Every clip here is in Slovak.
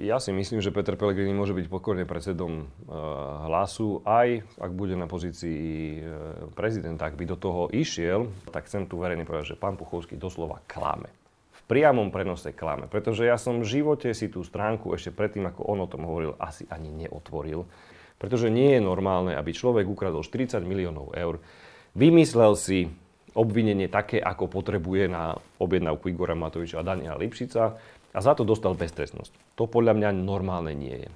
Ja si myslím, že Peter Pellegrini môže byť pokojne predsedom hlasu, aj ak bude na pozícii prezidenta. Ak by do toho išiel, tak chcem tu verejne povedať, že pán Puchovský doslova klame priamom prenose klame. Pretože ja som v živote si tú stránku ešte predtým, ako on o tom hovoril, asi ani neotvoril. Pretože nie je normálne, aby človek ukradol 40 miliónov eur, vymyslel si obvinenie také, ako potrebuje na objednávku Igora Matoviča a Daniela Lipšica a za to dostal beztrestnosť. To podľa mňa normálne nie je.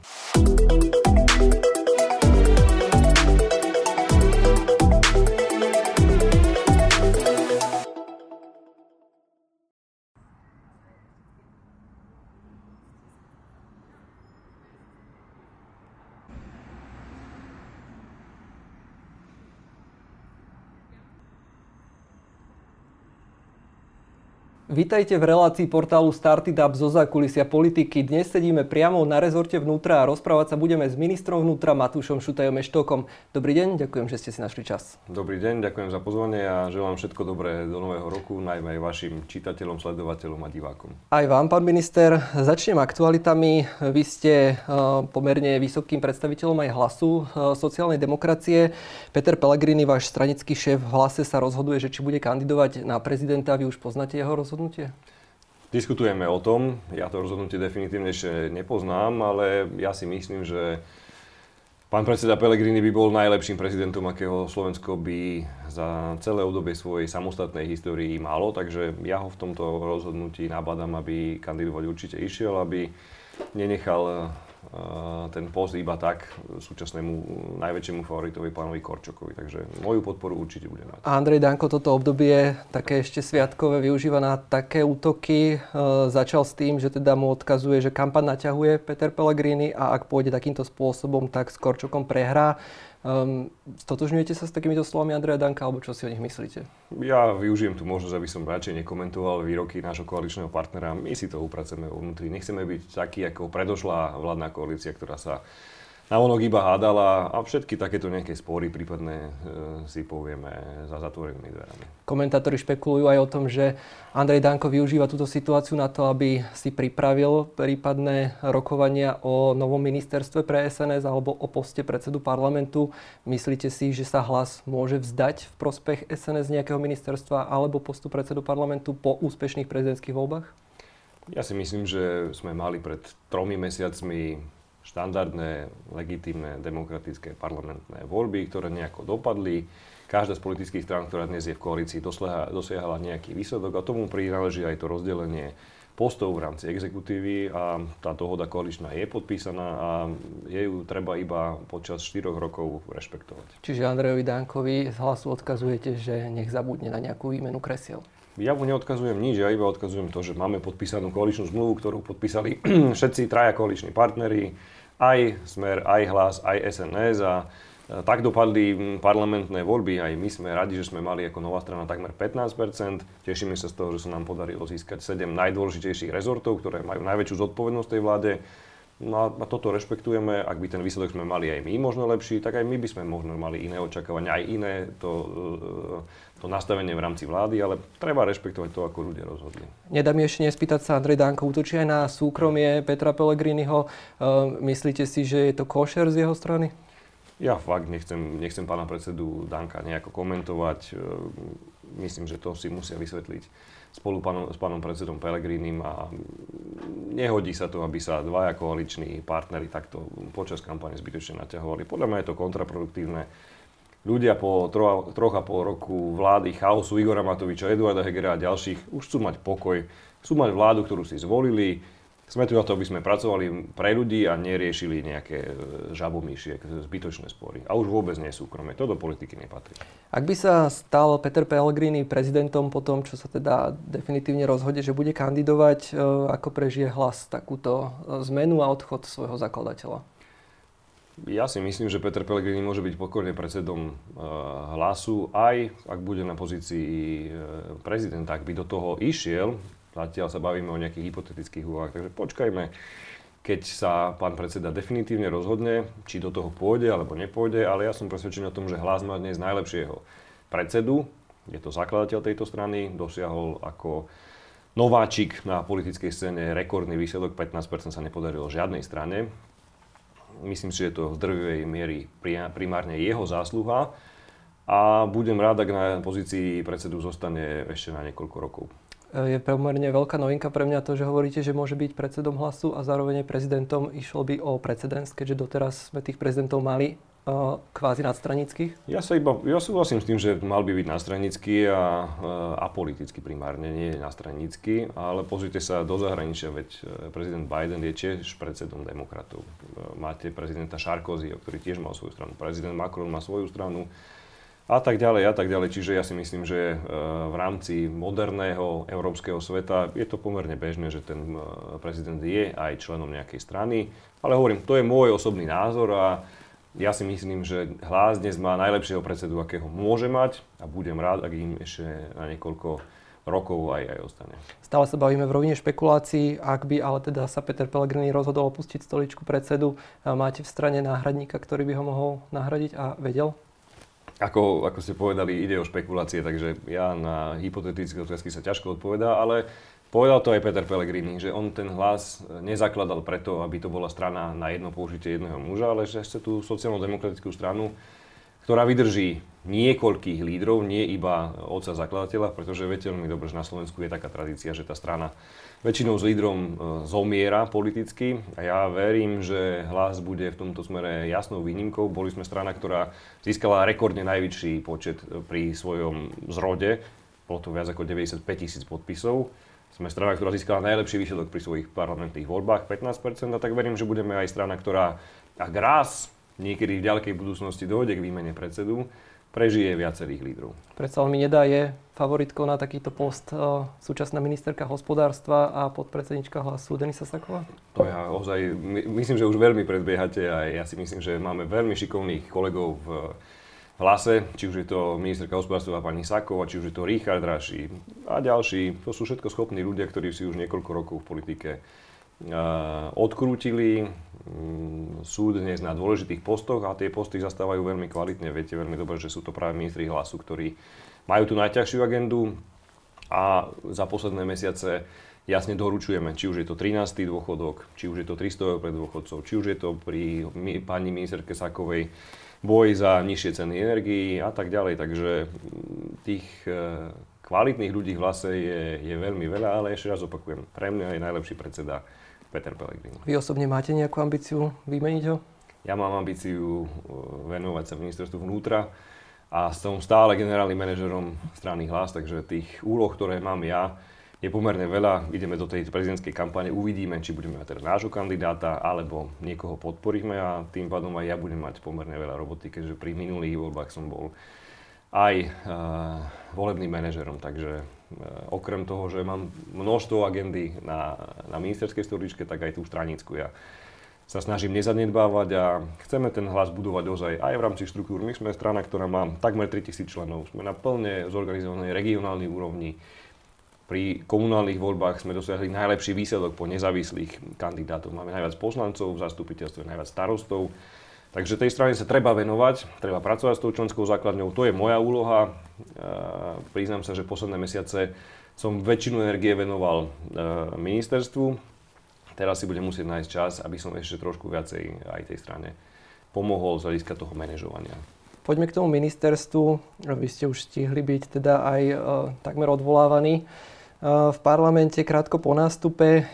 Vítajte v relácii portálu Started Up zo zákulisia politiky. Dnes sedíme priamo na rezorte vnútra a rozprávať sa budeme s ministrom vnútra Matúšom Šutajom Eštokom. Dobrý deň, ďakujem, že ste si našli čas. Dobrý deň, ďakujem za pozvanie a želám všetko dobré do nového roku, najmä aj vašim čitateľom, sledovateľom a divákom. Aj vám, pán minister. Začnem aktualitami. Vy ste eh, pomerne vysokým predstaviteľom aj hlasu eh, sociálnej demokracie. Peter Pellegrini, váš stranický šéf v hlase sa rozhoduje, že či bude kandidovať na prezidenta. Vy už poznáte jeho rozhodnutie? Rozhodnutie? Diskutujeme o tom. Ja to rozhodnutie definitívne ešte nepoznám, ale ja si myslím, že pán predseda Pellegrini by bol najlepším prezidentom, akého Slovensko by za celé obdobie svojej samostatnej histórii malo. Takže ja ho v tomto rozhodnutí nabadám, aby kandidovať určite išiel, aby nenechal ten post iba tak súčasnému najväčšiemu favoritovi pánovi Korčokovi. Takže moju podporu určite bude mať. Andrej Danko toto obdobie také ešte sviatkové využíva na také útoky. E, začal s tým, že teda mu odkazuje, že kampaň naťahuje Peter Pellegrini a ak pôjde takýmto spôsobom, tak s Korčokom prehrá. Um, stotožňujete sa s takýmito slovami Andreja Danka, alebo čo si o nich myslíte? Ja využijem tú možnosť, aby som radšej nekomentoval výroky nášho koaličného partnera. My si to upracujeme vnútri. Nechceme byť takí ako predošlá vládna koalícia, ktorá sa navonok iba hádala a všetky takéto nejaké spory prípadne e, si povieme za zatvorenými dverami. Komentátori špekulujú aj o tom, že Andrej Danko využíva túto situáciu na to, aby si pripravil prípadné rokovania o novom ministerstve pre SNS alebo o poste predsedu parlamentu. Myslíte si, že sa hlas môže vzdať v prospech SNS nejakého ministerstva alebo postu predsedu parlamentu po úspešných prezidentských voľbách? Ja si myslím, že sme mali pred tromi mesiacmi štandardné, legitímne, demokratické parlamentné voľby, ktoré nejako dopadli. Každá z politických strán, ktorá dnes je v koalícii, dosiahala nejaký výsledok a tomu prináleží aj to rozdelenie postov v rámci exekutívy a tá dohoda koaličná je podpísaná a je ju treba iba počas 4 rokov rešpektovať. Čiže Andrejovi Dankovi z hlasu odkazujete, že nech zabudne na nejakú výmenu kresiel? Ja mu neodkazujem nič, ja iba odkazujem to, že máme podpísanú koaličnú zmluvu, ktorú podpísali všetci traja koaliční partneri, aj Smer, aj Hlas, aj SNS a tak dopadli parlamentné voľby, aj my sme radi, že sme mali ako nová strana takmer 15%. Tešíme sa z toho, že sa nám podarilo získať 7 najdôležitejších rezortov, ktoré majú najväčšiu zodpovednosť tej vláde. No a toto rešpektujeme, ak by ten výsledok sme mali aj my možno lepší, tak aj my by sme možno mali iné očakávania, aj iné to, e, to nastavenie v rámci vlády, ale treba rešpektovať to, ako ľudia rozhodli. Nedá mi ešte nespýtať sa, Andrej Danko útočí aj na súkromie Petra Pellegriniho. E, myslíte si, že je to košer z jeho strany? Ja fakt nechcem, nechcem pána predsedu Danka nejako komentovať. E, myslím, že to si musia vysvetliť spolu pánom, s pánom predsedom Pelegrínim a nehodí sa to, aby sa dvaja koaliční partnery takto počas kampane zbytočne naťahovali. Podľa mňa je to kontraproduktívne. Ľudia po tro, troch a pol roku vlády chaosu Igora Matoviča, Eduarda Hegera a ďalších už chcú mať pokoj, chcú mať vládu, ktorú si zvolili, sme tu na to, aby sme pracovali pre ľudí a neriešili nejaké e, žabomíšie, zbytočné spory. A už vôbec nie súkromie. To do politiky nepatrí. Ak by sa stal Peter Pellegrini prezidentom po tom, čo sa teda definitívne rozhodne, že bude kandidovať, e, ako prežije hlas takúto e, zmenu a odchod svojho zakladateľa? Ja si myslím, že Peter Pellegrini môže byť pokojne predsedom hlasu, aj ak bude na pozícii prezidenta, ak by do toho išiel, Zatiaľ sa bavíme o nejakých hypotetických úvahách, takže počkajme, keď sa pán predseda definitívne rozhodne, či do toho pôjde alebo nepôjde, ale ja som presvedčený o tom, že hlas má dnes najlepšieho predsedu, je to zakladateľ tejto strany, dosiahol ako nováčik na politickej scéne, rekordný výsledok, 15% sa nepodarilo žiadnej strane. Myslím si, že je to v drvivej miery primárne jeho zásluha a budem rád, ak na pozícii predsedu zostane ešte na niekoľko rokov. Je pomerne veľká novinka pre mňa to, že hovoríte, že môže byť predsedom hlasu a zároveň prezidentom. Išlo by o precedens, keďže doteraz sme tých prezidentov mali kvázi nadstranických? Ja sa iba, ja súhlasím s tým, že mal by byť nadstranický a, a politicky primárne, nie nadstranický, ale pozrite sa do zahraničia, veď e, prezident Biden je tiež predsedom demokratov. E, máte prezidenta Sarkozy, ktorý tiež mal svoju stranu, prezident Macron má svoju stranu a tak ďalej a tak ďalej. Čiže ja si myslím, že e, v rámci moderného európskeho sveta je to pomerne bežné, že ten prezident je aj členom nejakej strany. Ale hovorím, to je môj osobný názor a ja si myslím, že hlas dnes má najlepšieho predsedu, akého môže mať a budem rád, ak im ešte na niekoľko rokov aj, aj ostane. Stále sa bavíme v rovine špekulácií. Ak by ale teda sa Peter Pellegrini rozhodol opustiť stoličku predsedu, máte v strane náhradníka, ktorý by ho mohol nahradiť a vedel? Ako, ako ste povedali, ide o špekulácie, takže ja na hypotetické otázky sa ťažko odpovedá, ale Povedal to aj Peter Pellegrini, že on ten hlas nezakladal preto, aby to bola strana na jedno použitie jedného muža, ale že chce tú sociálno-demokratickú stranu, ktorá vydrží niekoľkých lídrov, nie iba otca zakladateľa, pretože viete veľmi dobre, že na Slovensku je taká tradícia, že tá strana väčšinou s lídrom e, zomiera politicky. A ja verím, že hlas bude v tomto smere jasnou výnimkou. Boli sme strana, ktorá získala rekordne najväčší počet pri svojom zrode, bolo to viac ako 95 tisíc podpisov sme strana, ktorá získala najlepší výsledok pri svojich parlamentných voľbách, 15%, a tak verím, že budeme aj strana, ktorá, ak raz niekedy v ďalekej budúcnosti dojde k výmene predsedu, prežije viacerých lídrov. Predsa mi nedá je favoritkou na takýto post uh, súčasná ministerka hospodárstva a podpredsednička hlasu Denisa Saková? To ja ozaj, my, myslím, že už veľmi predbiehate a ja si myslím, že máme veľmi šikovných kolegov v hlase, či už je to ministerka hospodárstva pani Sakova, či už je to Richard Raši a ďalší. To sú všetko schopní ľudia, ktorí si už niekoľko rokov v politike uh, odkrútili, um, sú dnes na dôležitých postoch a tie posty zastávajú veľmi kvalitne. Viete veľmi dobre, že sú to práve ministri hlasu, ktorí majú tú najťažšiu agendu a za posledné mesiace jasne doručujeme, či už je to 13. dôchodok, či už je to 300 eur pre dôchodcov, či už je to pri pani ministerke Sakovej boj za nižšie ceny energií a tak ďalej. Takže tých e, kvalitných ľudí v hlase je, je veľmi veľa, ale ešte raz opakujem, pre mňa je najlepší predseda Peter Pellegrini. Vy osobne máte nejakú ambíciu vymeniť ho? Ja mám ambíciu e, venovať sa ministerstvu vnútra a som stále generálnym manažerom strany Hlas, takže tých úloh, ktoré mám ja, je pomerne veľa. Ideme do tej prezidentskej kampane, uvidíme, či budeme mať teda nášho kandidáta, alebo niekoho podporíme a tým pádom aj ja budem mať pomerne veľa roboty, keďže pri minulých voľbách som bol aj uh, volebným manažerom, takže uh, okrem toho, že mám množstvo agendy na, na ministerskej stoličke, tak aj tú stranickú ja sa snažím nezanedbávať a chceme ten hlas budovať ozaj aj v rámci štruktúr. My sme strana, ktorá má takmer 3000 členov, sme na plne zorganizovanej regionálnej úrovni, pri komunálnych voľbách sme dosiahli najlepší výsledok po nezávislých kandidátov. Máme najviac poslancov v zastupiteľstve, najviac starostov. Takže tej strane sa treba venovať, treba pracovať s tou členskou základňou. To je moja úloha. priznám sa, že posledné mesiace som väčšinu energie venoval ministerstvu. Teraz si budem musieť nájsť čas, aby som ešte trošku viacej aj tej strane pomohol z hľadiska toho manažovania. Poďme k tomu ministerstvu. Vy ste už stihli byť teda aj e, takmer odvolávaní v parlamente krátko po nástupe.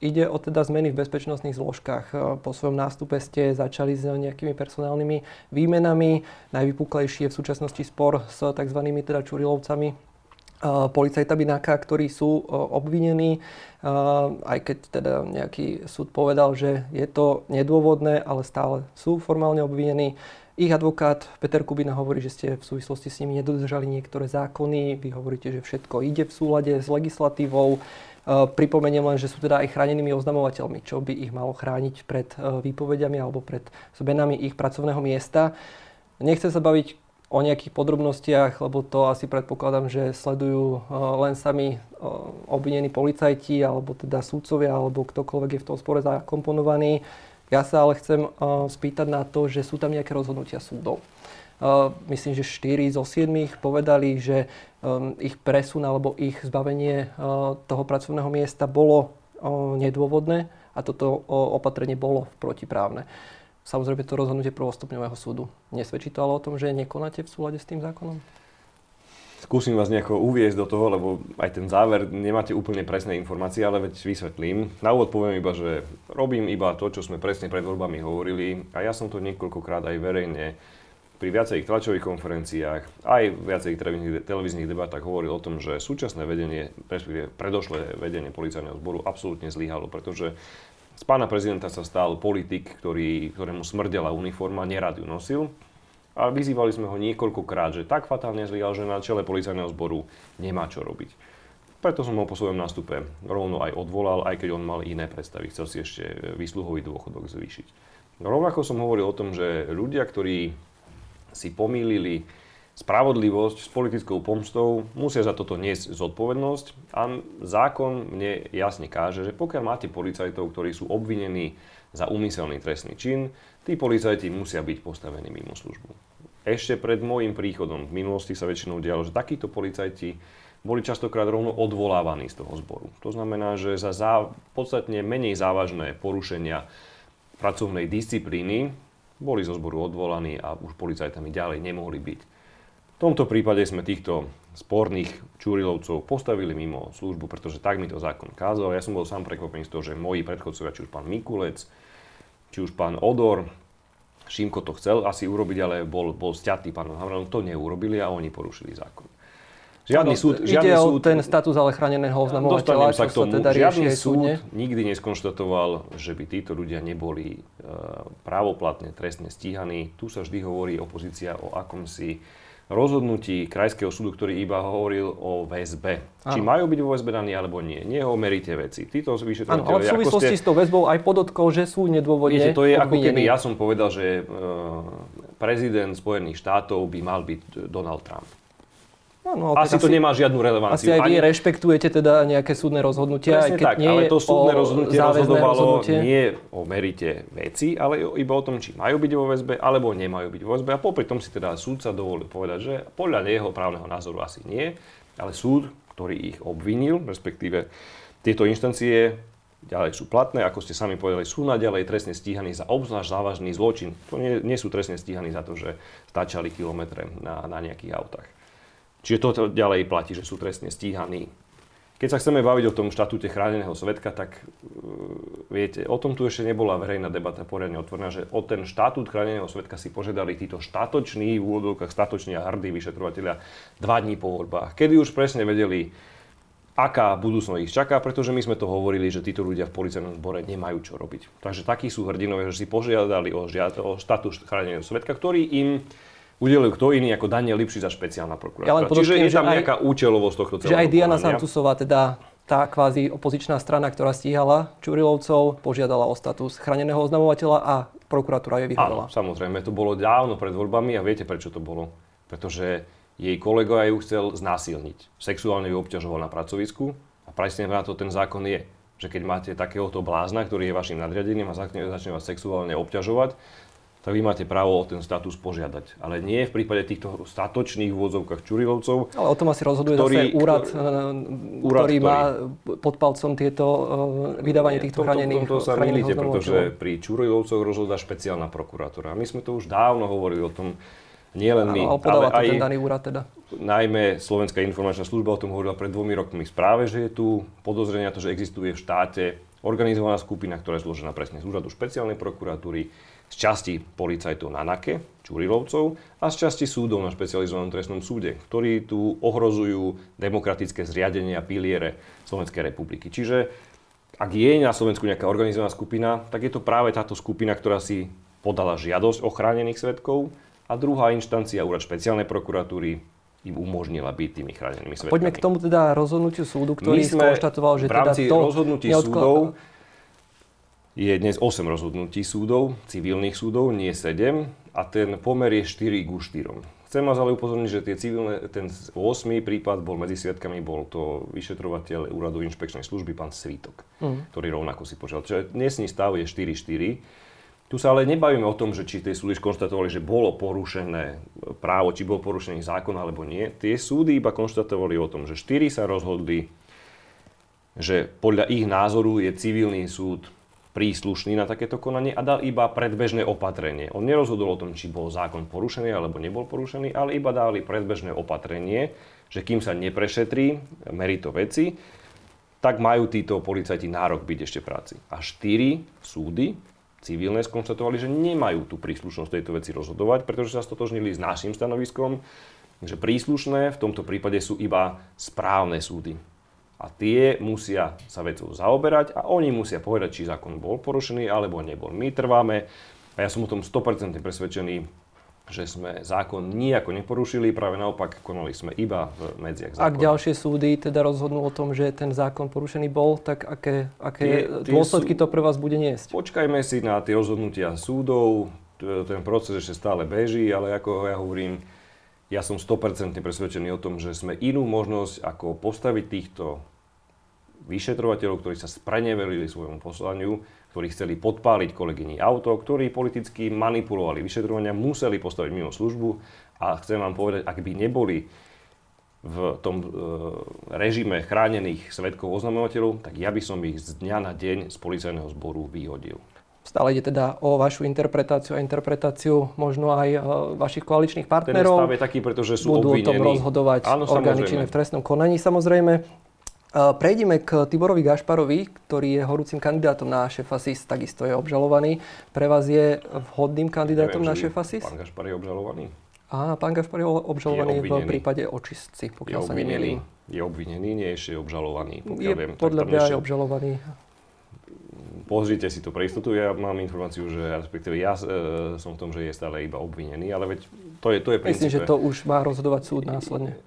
Ide o teda zmeny v bezpečnostných zložkách. Po svojom nástupe ste začali s nejakými personálnymi výmenami. Najvypuklejší je v súčasnosti spor s tzv. teda Čurilovcami, policajta Bináka, ktorí sú obvinení, aj keď teda nejaký súd povedal, že je to nedôvodné, ale stále sú formálne obvinení. Ich advokát Peter Kubina hovorí, že ste v súvislosti s nimi nedodržali niektoré zákony. Vy hovoríte, že všetko ide v súlade s legislatívou. E, pripomeniem len, že sú teda aj chránenými oznamovateľmi, čo by ich malo chrániť pred e, výpovediami alebo pred zmenami ich pracovného miesta. Nechcem sa baviť o nejakých podrobnostiach, lebo to asi predpokladám, že sledujú e, len sami obvinení policajti alebo teda súdcovia alebo ktokoľvek je v tom spore zakomponovaný. Ja sa ale chcem uh, spýtať na to, že sú tam nejaké rozhodnutia súdov. myslím, že 4 zo 7 povedali, že um, ich presun alebo ich zbavenie toho pracovného miesta bolo nedôvodné a toto opatrenie bolo protiprávne. Samozrejme to rozhodnutie prvostupňového súdu. Nesvedčí to ale o tom, že nekonáte v súlade s tým zákonom? Skúsim vás nejako uviezť do toho, lebo aj ten záver nemáte úplne presné informácie, ale veď vysvetlím. Na úvod poviem iba, že robím iba to, čo sme presne pred voľbami hovorili a ja som to niekoľkokrát aj verejne pri viacerých tlačových konferenciách, aj v viacerých televíznych, debatách hovoril o tom, že súčasné vedenie, respektíve predošlé vedenie policajného zboru absolútne zlyhalo, pretože z pána prezidenta sa stal politik, ktorý, ktorému smrdela uniforma, nerad ju nosil a vyzývali sme ho niekoľkokrát, že tak fatálne zlyhal, že na čele policajného zboru nemá čo robiť. Preto som ho po svojom nástupe rovno aj odvolal, aj keď on mal iné predstavy, chcel si ešte výsluhový dôchodok zvýšiť. Rovnako som hovoril o tom, že ľudia, ktorí si pomýlili spravodlivosť s politickou pomstou, musia za toto niesť zodpovednosť a zákon mne jasne káže, že pokiaľ máte policajtov, ktorí sú obvinení za úmyselný trestný čin, tí policajti musia byť postavení mimo službu. Ešte pred môjim príchodom v minulosti sa väčšinou dialo, že takíto policajti boli častokrát rovno odvolávaní z toho zboru. To znamená, že za zá, podstatne menej závažné porušenia pracovnej disciplíny boli zo zboru odvolaní a už policajtami ďalej nemohli byť. V tomto prípade sme týchto sporných čurilovcov postavili mimo službu, pretože tak mi to zákon kázal. Ja som bol sám prekvapený z toho, že moji predchodcovia, či už pán Mikulec, či už pán Odor, Šimko to chcel asi urobiť, ale bol, bol stiatý pánom Havranom, to neurobili a oni porušili zákon. Žiadny súd, žiadny ide súd, ten status ale chráneného oznamovateľa, sa k tomu. Sa teda žiadny súd súdne. nikdy neskonštatoval, že by títo ľudia neboli uh, právoplatne trestne stíhaní. Tu sa vždy hovorí opozícia o akomsi rozhodnutí Krajského súdu, ktorý iba hovoril o väzbe. Či majú byť vo väzbe daní alebo nie. Nie ho meríte veci. Títo vyšetrovateľe... ale v súvislosti ste... s tou väzbou aj podotkol, že sú nedôvodne Viete, to je obvinený. ako keby ja som povedal, že uh, prezident Spojených štátov by mal byť Donald Trump. No, asi, asi to nemá žiadnu relevanciu. Asi aj vy Ani... rešpektujete teda nejaké súdne rozhodnutia, Presne aj keď tak, nie ale to súdne rozhodnutie rozhodovalo rozhodnutie. nie o merite veci, ale iba o tom, či majú byť vo väzbe alebo nemajú byť vo väzbe. A popri tom si teda súdca dovolil povedať, že podľa jeho právneho názoru asi nie, ale súd, ktorý ich obvinil, respektíve tieto inštancie ďalej sú platné, ako ste sami povedali, sú naďalej trestne stíhaní za obzvlášť závažný zločin. To nie, nie sú trestne stíhaní za to, že stačali kilometre na, na nejakých autách. Čiže to ďalej platí, že sú trestne stíhaní. Keď sa chceme baviť o tom štatúte chráneného svetka, tak uh, viete, o tom tu ešte nebola verejná debata poriadne otvorená, že o ten štatút chráneného svetka si požiadali títo štatoční, v úvodovkách statoční a hrdí vyšetrovateľia dva dní po voľbách, kedy už presne vedeli, aká budúcnosť ich čaká, pretože my sme to hovorili, že títo ľudia v policajnom zbore nemajú čo robiť. Takže takí sú hrdinové, že si požiadali o, žiad- o štatút chráneného svetka, ktorý im udelil kto iný ako Daniel Lipši za špeciálna prokurátora. Ja Čiže je tam nejaká aj, účelovosť tohto celého. Že aj Diana Santusová, teda tá kvázi opozičná strana, ktorá stíhala Čurilovcov, požiadala o status chráneného oznamovateľa a prokuratúra je vyhľadala. Áno, samozrejme, to bolo dávno pred voľbami a viete, prečo to bolo? Pretože jej kolega ju chcel znásilniť. Sexuálne ju obťažoval na pracovisku a presne na to ten zákon je. Že keď máte takéhoto blázna, ktorý je vašim nadriadením a začne, začne vás sexuálne obťažovať, tak vy máte právo o ten status požiadať. Ale nie v prípade týchto statočných vôdzovkách Čurilovcov. Ale o tom asi rozhoduje ktorý, zase úrad, ktorý, eh, úrad, ktorý má pod palcom tieto uh, vydávanie nie, týchto chránených To sa milíte, pretože pri Čurilovcoch rozhodá špeciálna prokuratúra. My sme to už dávno hovorili o tom, nie len my, ale, ale aj ten daný úrad teda. najmä Slovenská informačná služba o tom hovorila pred dvomi rokmi správe, že je tu podozrenia to, že existuje v štáte organizovaná skupina, ktorá je zložená presne z úradu špeciálnej prokuratúry, z časti policajtov na NAKE, Čurilovcov, a z časti súdov na špecializovanom trestnom súde, ktorí tu ohrozujú demokratické zriadenia piliere Slovenskej republiky. Čiže ak je na Slovensku nejaká organizovaná skupina, tak je to práve táto skupina, ktorá si podala žiadosť o chránených svetkov a druhá inštancia, úrad špeciálnej prokuratúry, im umožnila byť tými chránenými svetkami. Poďme k tomu teda rozhodnutiu súdu, ktorý skonštatoval, že v rámci teda to rozhodnutí neodkla... súdov je dnes 8 rozhodnutí súdov, civilných súdov, nie 7 a ten pomer je 4 ku 4. Chcem vás ale upozorniť, že tie civilné, ten 8. prípad bol medzi sviatkami, bol to vyšetrovateľ úradu inšpekčnej služby, pán Svítok, mm. ktorý rovnako si požiadal. Čiže dnesný stav je 4-4. Tu sa ale nebavíme o tom, že či tie súdy konštatovali, že bolo porušené právo, či bol porušený zákon alebo nie. Tie súdy iba konštatovali o tom, že štyri sa rozhodli, že podľa ich názoru je civilný súd príslušný na takéto konanie a dal iba predbežné opatrenie. On nerozhodol o tom, či bol zákon porušený alebo nebol porušený, ale iba dali predbežné opatrenie, že kým sa neprešetrí merito veci, tak majú títo policajti nárok byť ešte v práci. A štyri súdy civilné skonštatovali, že nemajú tú príslušnosť tejto veci rozhodovať, pretože sa stotožnili s našim stanoviskom, že príslušné v tomto prípade sú iba správne súdy. A tie musia sa vecou zaoberať a oni musia povedať, či zákon bol porušený alebo nebol. My trváme, a ja som o tom 100% presvedčený, že sme zákon nijako neporušili, práve naopak konali sme iba v medziach zákona. Ak ďalšie súdy teda rozhodnú o tom, že ten zákon porušený bol, tak aké, aké tie, tie dôsledky sú... to pre vás bude niesť? Počkajme si na tie rozhodnutia súdov, ten proces ešte stále beží, ale ako ja hovorím, ja som 100% presvedčený o tom, že sme inú možnosť, ako postaviť týchto vyšetrovateľov, ktorí sa spreneverili svojmu poslaniu, ktorí chceli podpáliť kolegyni auto, ktorí politicky manipulovali vyšetrovania, museli postaviť mimo službu a chcem vám povedať, ak by neboli v tom e, režime chránených svetkov oznamovateľov, tak ja by som ich z dňa na deň z policajného zboru vyhodil. Stále ide teda o vašu interpretáciu a interpretáciu možno aj e, vašich koaličných partnerov. Ten stav je taký, pretože sú Budú obvinení. o tom rozhodovať Áno, orgány činné v trestnom konaní samozrejme. Prejdeme k Tiborovi Gašparovi, ktorý je horúcim kandidátom na šéfa SIS, takisto je obžalovaný. Pre vás je vhodným kandidátom Neviem, na šéfa SIS? Pán Gašpar je obžalovaný. Áno, pán Gašpar je obžalovaný je v prípade očistci, pokiaľ je sa nemýlim. Je obvinený, nie je obžalovaný, pokiaľ je viem. Podľa mňa je obžalovaný. Pozrite si to pre istotu. Ja mám informáciu, že respektíve ja e, som v tom, že je stále iba obvinený, ale veď to je, to je princípe. Myslím, že to už má rozhodovať súd následne.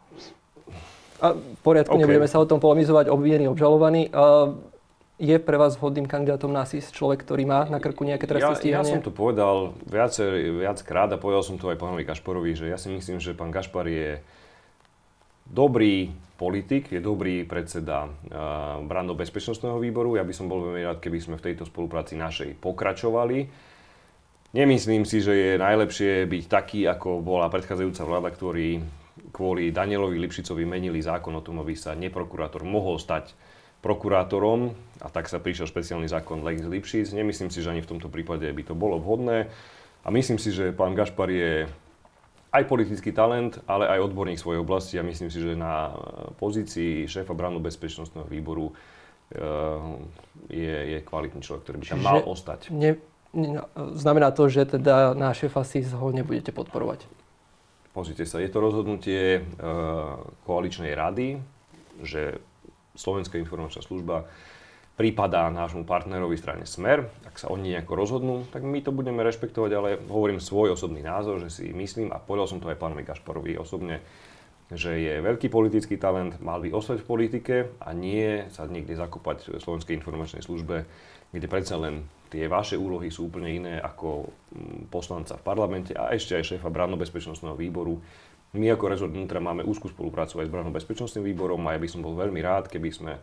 A v poriadku, okay. nebudeme sa o tom polemizovať, obvinený, obžalovaný. Je pre vás vhodným kandidátom na SIS človek, ktorý má na krku nejaké trestné ja, stíhanie? Ja som to povedal viacer, viackrát a povedal som to aj pánovi Gašporovi, že ja si myslím, že pán Gašpar je dobrý politik, je dobrý predseda uh, brandno-bezpečnostného výboru. Ja by som bol veľmi rád, keby sme v tejto spolupráci našej pokračovali. Nemyslím si, že je najlepšie byť taký, ako bola predchádzajúca vláda, ktorý kvôli Danielovi Lipšicovi menili zákon o tom, aby sa neprokurátor mohol stať prokurátorom a tak sa prišiel špeciálny zákon Lex Lipšic. Nemyslím si, že ani v tomto prípade by to bolo vhodné a myslím si, že pán Gašpar je aj politický talent, ale aj odborník svojej oblasti a myslím si, že na pozícii šéfa branu bezpečnostného výboru eh, je, je kvalitný človek, ktorý by tam mal ostať. Ne, ne, znamená to, že teda na šéfa SIS ho nebudete podporovať? Pozrite sa, je to rozhodnutie e, koaličnej rady, že Slovenská informačná služba prípadá nášmu partnerovi strane Smer. Ak sa oni nejako rozhodnú, tak my to budeme rešpektovať, ale hovorím svoj osobný názor, že si myslím, a povedal som to aj pánovi Gašparovi osobne, že je veľký politický talent, mal by ostať v politike a nie sa niekde zakopať v Slovenskej informačnej službe, kde predsa len tie vaše úlohy sú úplne iné ako mm, poslanca v parlamente a ešte aj šéfa branno-bezpečnostného výboru. My ako rezort vnútra máme úzkú spoluprácu aj s branno-bezpečnostným výborom a ja by som bol veľmi rád, keby sme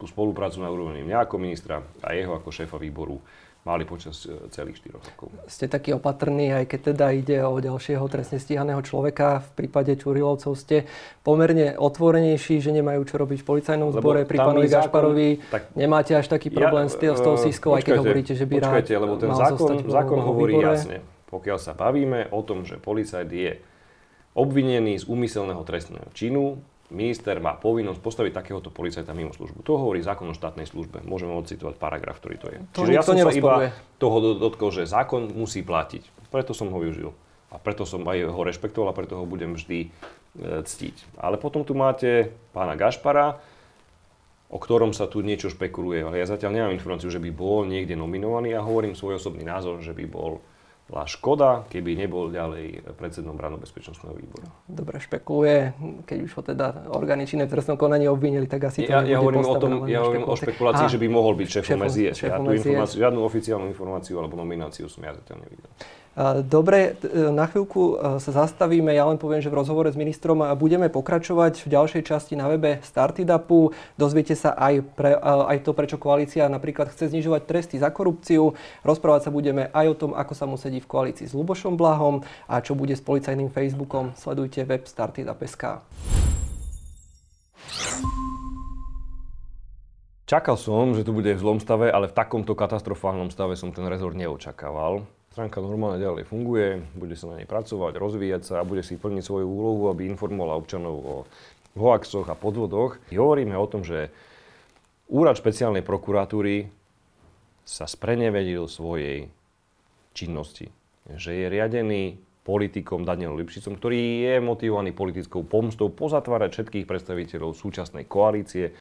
tú spoluprácu na úrovni mňa ako ministra a jeho ako šéfa výboru mali počas e, celých 4 rokov. Ste taký opatrný, aj keď teda ide o ďalšieho trestne stíhaného človeka. V prípade Čurilovcov ste pomerne otvorenejší, že nemajú čo robiť v policajnom zbore. Pri pánovi Gašparovi tak... nemáte až taký problém ja, s, tý, s tou sískou, aj keď hovoríte, že by rád lebo ten zákon, zákon hovorí výbore. jasne. Pokiaľ sa bavíme o tom, že policajt je obvinený z úmyselného trestného činu, minister má povinnosť postaviť takéhoto policajta mimo službu. To hovorí zákon o štátnej službe. Môžeme odcitovať paragraf, ktorý to je. To Čiže ja som sa iba toho dotkol, že zákon musí platiť. Preto som ho využil. A preto som aj ho rešpektoval a preto ho budem vždy e, ctiť. Ale potom tu máte pána Gašpara, o ktorom sa tu niečo špekuluje. Ale ja zatiaľ nemám informáciu, že by bol niekde nominovaný a hovorím svoj osobný názor, že by bol škoda, keby nebol ďalej predsedom bezpečnostného výboru. Dobre, špekuluje, keď už ho teda orgány činné v trestnom konaní obvinili, tak asi to ja, ja hovorím o tom, ja hovorím o špekulácii, že by mohol byť šéfom SIS. Ja tú informáciu, žiadnu oficiálnu informáciu alebo nomináciu som ja zatiaľ nevidel. Dobre, na chvíľku sa zastavíme. Ja len poviem, že v rozhovore s ministrom budeme pokračovať v ďalšej časti na webe Startidapu. Dozviete sa aj, pre, aj to, prečo koalícia napríklad chce znižovať tresty za korupciu. Rozprávať sa budeme aj o tom, ako sa mu sedí v koalícii s Lubošom Blahom a čo bude s policajným Facebookom. Sledujte web Startidap.sk. Čakal som, že to bude v zlom stave, ale v takomto katastrofálnom stave som ten rezort neočakával. Stránka normálne ďalej funguje, bude sa na nej pracovať, rozvíjať sa a bude si plniť svoju úlohu, aby informovala občanov o hoaxoch a podvodoch. Hovoríme o tom, že úrad špeciálnej prokuratúry sa sprenevedil svojej činnosti. Že je riadený politikom Danielom Lipšicom, ktorý je motivovaný politickou pomstou pozatvárať všetkých predstaviteľov súčasnej koalície